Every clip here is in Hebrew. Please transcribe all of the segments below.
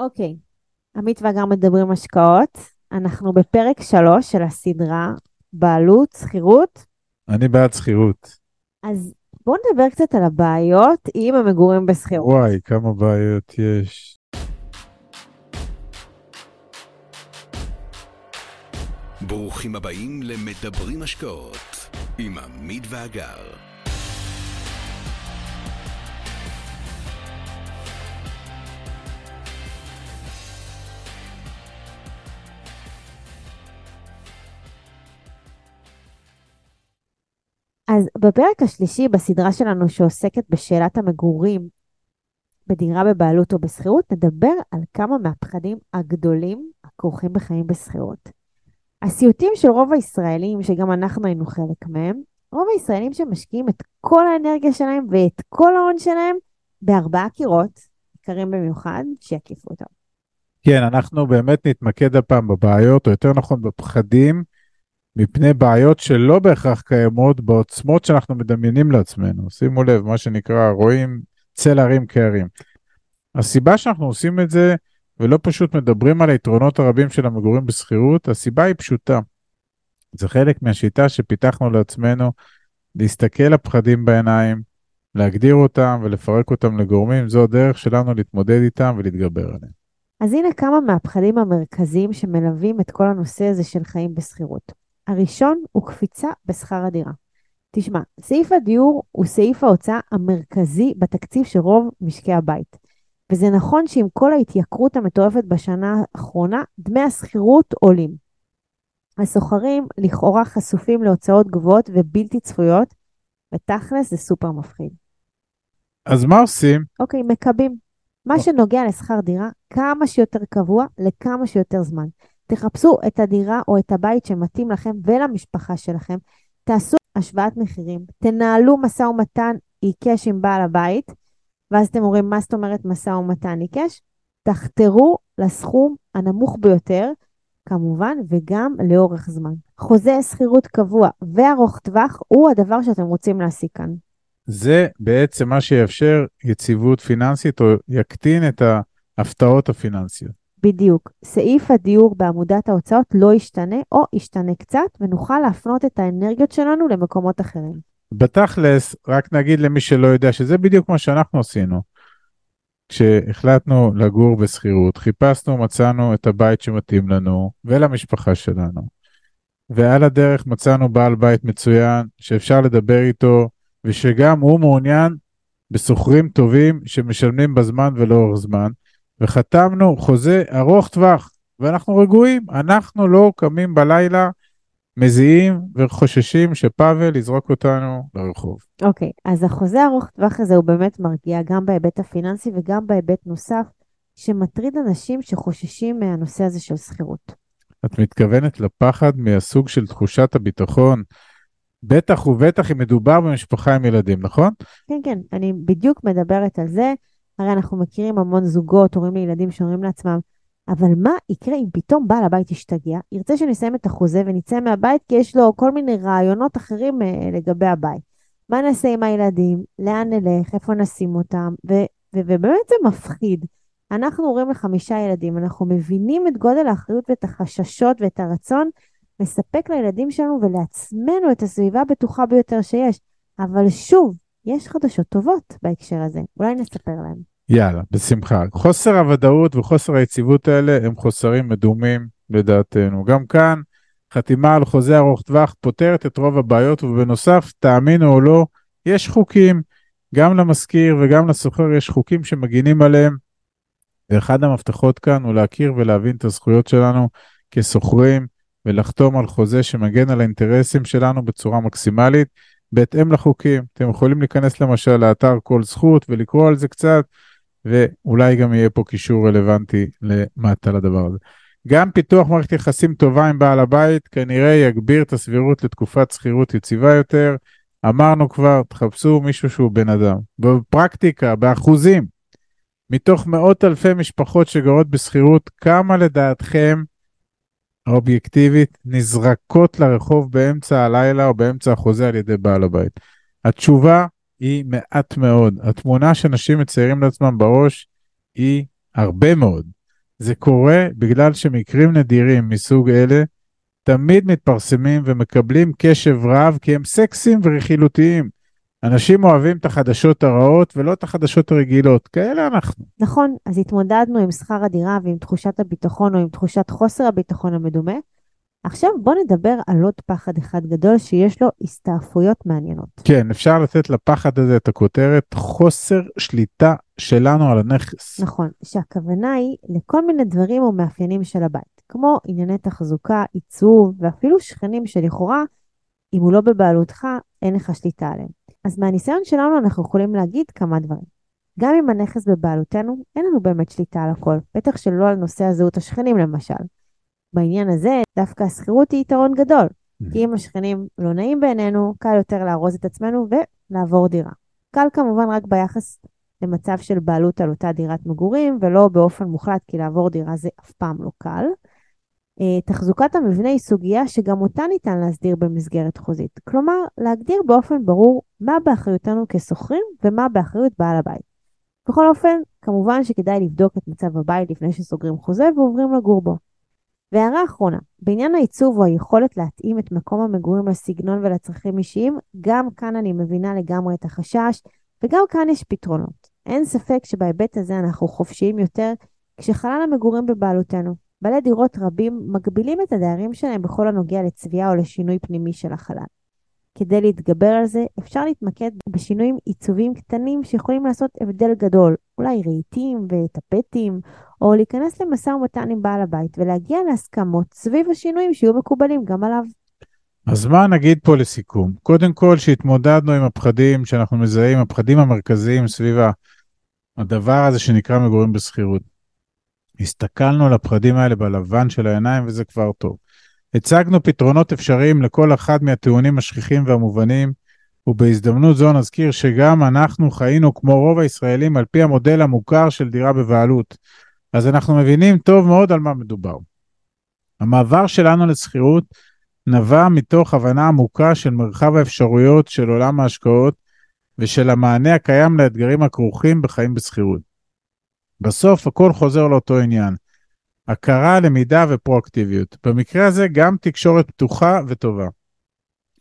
אוקיי, עמית ואגר מדברים השקעות. אנחנו בפרק שלוש של הסדרה בעלות, שכירות. אני בעד שכירות. אז בואו נדבר קצת על הבעיות עם המגורים בשכירות. וואי, כמה בעיות יש. ברוכים הבאים למדברים השקעות עם עמית ואגר. אז בפרק השלישי בסדרה שלנו שעוסקת בשאלת המגורים בדירה בבעלות או בשכירות, נדבר על כמה מהפחדים הגדולים הכרוכים בחיים בשכירות. הסיוטים של רוב הישראלים, שגם אנחנו היינו חלק מהם, רוב הישראלים שמשקיעים את כל האנרגיה שלהם ואת כל ההון שלהם בארבעה קירות, יקרים במיוחד, שיקיפו אותם. כן, אנחנו באמת נתמקד הפעם בבעיות, או יותר נכון בפחדים, מפני בעיות שלא בהכרח קיימות בעוצמות שאנחנו מדמיינים לעצמנו. שימו לב, מה שנקרא, רואים צל הרים כהרים. הסיבה שאנחנו עושים את זה, ולא פשוט מדברים על היתרונות הרבים של המגורים בשכירות, הסיבה היא פשוטה. זה חלק מהשיטה שפיתחנו לעצמנו להסתכל לפחדים בעיניים, להגדיר אותם ולפרק אותם לגורמים, זו הדרך שלנו להתמודד איתם ולהתגבר עליהם. אז הנה כמה מהפחדים המרכזיים שמלווים את כל הנושא הזה של חיים בשכירות. הראשון הוא קפיצה בשכר הדירה. תשמע, סעיף הדיור הוא סעיף ההוצאה המרכזי בתקציב של רוב משקי הבית. וזה נכון שעם כל ההתייקרות המטורפת בשנה האחרונה, דמי השכירות עולים. הסוחרים לכאורה חשופים להוצאות גבוהות ובלתי צפויות, ותכלס זה סופר מפחיד. אז מה עושים? אוקיי, מקבים. מה שנוגע לשכר דירה, כמה שיותר קבוע לכמה שיותר זמן. תחפשו את הדירה או את הבית שמתאים לכם ולמשפחה שלכם, תעשו השוואת מחירים, תנהלו משא ומתן עיקש עם בעל הבית, ואז אתם אומרים, מה זאת אומרת משא ומתן עיקש? תחתרו לסכום הנמוך ביותר, כמובן, וגם לאורך זמן. חוזה שכירות קבוע וארוך טווח הוא הדבר שאתם רוצים להשיג כאן. זה בעצם מה שיאפשר יציבות פיננסית או יקטין את ההפתעות הפיננסיות. בדיוק. סעיף הדיור בעמודת ההוצאות לא ישתנה או ישתנה קצת, ונוכל להפנות את האנרגיות שלנו למקומות אחרים. בתכלס, רק נגיד למי שלא יודע שזה בדיוק מה שאנחנו עשינו. כשהחלטנו לגור בשכירות, חיפשנו, מצאנו את הבית שמתאים לנו ולמשפחה שלנו. ועל הדרך מצאנו בעל בית מצוין שאפשר לדבר איתו, ושגם הוא מעוניין בשוכרים טובים שמשלמים בזמן ולאורך זמן. וחתמנו חוזה ארוך טווח, ואנחנו רגועים, אנחנו לא קמים בלילה, מזיעים וחוששים שפאבל יזרוק אותנו לרחוב. אוקיי, okay, אז החוזה ארוך טווח הזה הוא באמת מרגיע גם בהיבט הפיננסי וגם בהיבט נוסף, שמטריד אנשים שחוששים מהנושא הזה של שכירות. את מתכוונת לפחד מהסוג של תחושת הביטחון, בטח ובטח אם מדובר במשפחה עם ילדים, נכון? כן, כן, אני בדיוק מדברת על זה. הרי אנחנו מכירים המון זוגות, הורים לילדים שאומרים לעצמם, אבל מה יקרה אם פתאום בעל הבית ישתגע, ירצה שנסיים את החוזה ונצא מהבית כי יש לו כל מיני רעיונות אחרים uh, לגבי הבית. מה נעשה עם הילדים? לאן נלך? איפה נשים אותם? ו- ו- ובאמת זה מפחיד. אנחנו הורים לחמישה ילדים, אנחנו מבינים את גודל האחריות ואת החששות ואת הרצון לספק לילדים שלנו ולעצמנו את הסביבה הבטוחה ביותר שיש. אבל שוב, יש חדשות טובות בהקשר הזה, אולי נספר להם. יאללה, בשמחה. חוסר הוודאות וחוסר היציבות האלה הם חוסרים מדומים לדעתנו. גם כאן, חתימה על חוזה ארוך טווח פותרת את רוב הבעיות, ובנוסף, תאמינו או לא, יש חוקים, גם למשכיר וגם לשוכר יש חוקים שמגינים עליהם. ואחד המפתחות כאן הוא להכיר ולהבין את הזכויות שלנו כשוכרים, ולחתום על חוזה שמגן על האינטרסים שלנו בצורה מקסימלית, בהתאם לחוקים. אתם יכולים להיכנס למשל לאתר כל זכות ולקרוא על זה קצת. ואולי גם יהיה פה קישור רלוונטי למטה לדבר הזה. גם פיתוח מערכת יחסים טובה עם בעל הבית כנראה יגביר את הסבירות לתקופת שכירות יציבה יותר. אמרנו כבר, תחפשו מישהו שהוא בן אדם. בפרקטיקה, באחוזים, מתוך מאות אלפי משפחות שגרות בשכירות, כמה לדעתכם אובייקטיבית נזרקות לרחוב באמצע הלילה או באמצע החוזה על ידי בעל הבית? התשובה היא מעט מאוד. התמונה שאנשים מציירים לעצמם בראש היא הרבה מאוד. זה קורה בגלל שמקרים נדירים מסוג אלה תמיד מתפרסמים ומקבלים קשב רב כי הם סקסיים ורכילותיים. אנשים אוהבים את החדשות הרעות ולא את החדשות הרגילות, כאלה אנחנו. נכון, אז התמודדנו עם שכר הדירה ועם תחושת הביטחון או עם תחושת חוסר הביטחון המדומה. עכשיו בוא נדבר על עוד פחד אחד גדול שיש לו הסתעפויות מעניינות. כן, אפשר לתת לפחד הזה את הכותרת חוסר שליטה שלנו על הנכס. נכון, שהכוונה היא לכל מיני דברים או מאפיינים של הבית, כמו ענייני תחזוקה, עיצוב ואפילו שכנים שלכאורה, אם הוא לא בבעלותך, אין לך שליטה עליהם. אז מהניסיון שלנו אנחנו יכולים להגיד כמה דברים. גם אם הנכס בבעלותנו, אין לנו באמת שליטה על הכל, בטח שלא על נושא הזהות השכנים למשל. בעניין הזה, דווקא השכירות היא יתרון גדול. כי אם השכנים לא נעים בעינינו, קל יותר לארוז את עצמנו ולעבור דירה. קל כמובן רק ביחס למצב של בעלות על אותה דירת מגורים, ולא באופן מוחלט, כי לעבור דירה זה אף פעם לא קל. אה, תחזוקת המבנה היא סוגיה שגם אותה ניתן להסדיר במסגרת חוזית. כלומר, להגדיר באופן ברור מה באחריותנו כשוכרים ומה באחריות בעל הבית. בכל אופן, כמובן שכדאי לבדוק את מצב הבית לפני שסוגרים חוזה ועוברים לגור בו. והערה אחרונה, בעניין העיצוב או היכולת להתאים את מקום המגורים לסגנון ולצרכים אישיים, גם כאן אני מבינה לגמרי את החשש, וגם כאן יש פתרונות. אין ספק שבהיבט הזה אנחנו חופשיים יותר כשחלל המגורים בבעלותנו. בעלי דירות רבים מגבילים את הדיירים שלהם בכל הנוגע לצביעה או לשינוי פנימי של החלל. כדי להתגבר על זה, אפשר להתמקד בשינויים עיצוביים קטנים שיכולים לעשות הבדל גדול, אולי רהיטים וטפטים, או להיכנס למשא ומתן עם בעל הבית ולהגיע להסכמות סביב השינויים שיהיו מקובלים גם עליו. אז מה נגיד פה לסיכום? קודם כל שהתמודדנו עם הפחדים שאנחנו מזהים, הפחדים המרכזיים סביב הדבר הזה שנקרא מגורים בשכירות. הסתכלנו על הפחדים האלה בלבן של העיניים וזה כבר טוב. הצגנו פתרונות אפשריים לכל אחד מהטיעונים השכיחים והמובנים, ובהזדמנות זו נזכיר שגם אנחנו חיינו כמו רוב הישראלים על פי המודל המוכר של דירה בבעלות. אז אנחנו מבינים טוב מאוד על מה מדובר. המעבר שלנו לשכירות נבע מתוך הבנה עמוקה של מרחב האפשרויות של עולם ההשקעות ושל המענה הקיים לאתגרים הכרוכים בחיים בשכירות. בסוף הכל חוזר לאותו עניין, הכרה, למידה ופרואקטיביות. במקרה הזה גם תקשורת פתוחה וטובה.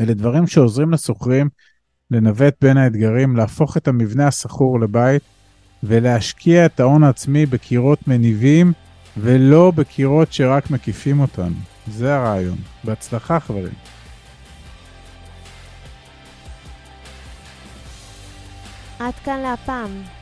אלה דברים שעוזרים לשוכרים לנווט בין האתגרים, להפוך את המבנה השכור לבית ולהשקיע את ההון העצמי בקירות מניבים ולא בקירות שרק מקיפים אותנו. זה הרעיון. בהצלחה חברים. עד כאן להפעם.